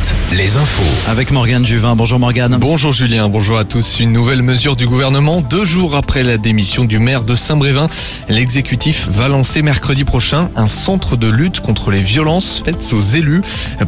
Night. Les infos. Avec Morgane Juvin. Bonjour Morgane. Bonjour Julien, bonjour à tous. Une nouvelle mesure du gouvernement. Deux jours après la démission du maire de Saint-Brévin, l'exécutif va lancer mercredi prochain un centre de lutte contre les violences faites aux élus.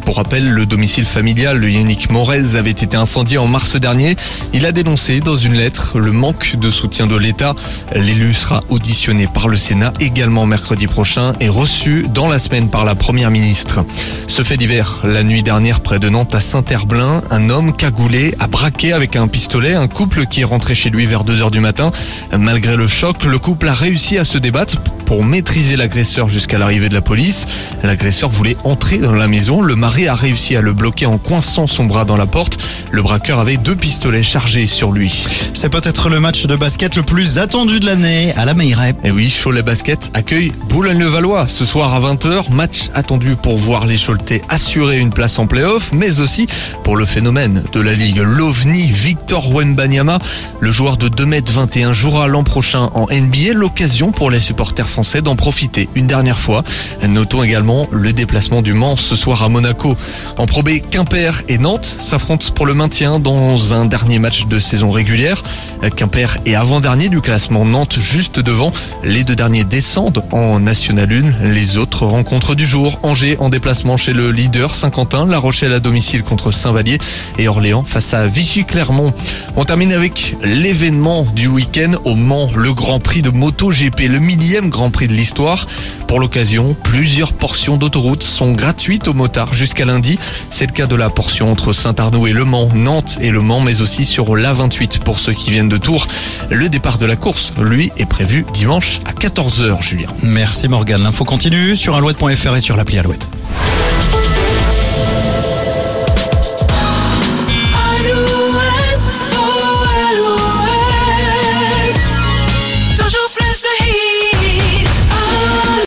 Pour rappel, le domicile familial de Yannick Morez avait été incendié en mars dernier. Il a dénoncé dans une lettre le manque de soutien de l'État. L'élu sera auditionné par le Sénat également mercredi prochain et reçu dans la semaine par la première ministre. Ce fait divers, la nuit dernière près de Nantes à Saint-Herblain, un homme cagoulé a braqué avec un pistolet un couple qui est rentré chez lui vers 2 heures du matin. Malgré le choc, le couple a réussi à se débattre pour maîtriser l'agresseur jusqu'à l'arrivée de la police. L'agresseur voulait entrer dans la maison. Le mari a réussi à le bloquer en coinçant son bras dans la porte. Le braqueur avait deux pistolets chargés sur lui. C'est peut-être le match de basket le plus attendu de l'année à la Meilleray. Et oui, Cholet Basket accueille Boulogne-le-Valois ce soir à 20h. Match attendu pour voir les Choletais assurer une place en playoff, mais aussi pour le phénomène de la Ligue. L'OVNI Victor Wenbanyama, le joueur de 2m21, jouera l'an prochain en NBA. L'occasion pour les supporters français d'en profiter une dernière fois. Notons également le déplacement du Mans ce soir à Monaco. En Pro B, Quimper et Nantes s'affrontent pour le maintien dans un dernier match de saison régulière. Quimper est avant-dernier du classement Nantes juste devant. Les deux derniers descendent en National 1. Les autres rencontres du jour. Angers en déplacement chez le leader Saint-Quentin. La Rochelle à domicile contre Saint-Vallier et Orléans face à Vichy-Clermont. On termine avec l'événement du week-end au Mans, le Grand Prix de MotoGP, le millième Grand Prix de l'histoire. Pour l'occasion, plusieurs portions d'autoroute sont gratuites aux motards jusqu'à lundi. C'est le cas de la portion entre Saint-Arnaud et Le Mans, Nantes et Le Mans, mais aussi sur l'A28 pour ceux qui viennent de Tours. Le départ de la course, lui, est prévu dimanche à 14h, Julien. Merci Morgane. L'info continue sur alouette.fr et sur l'appli Alouette.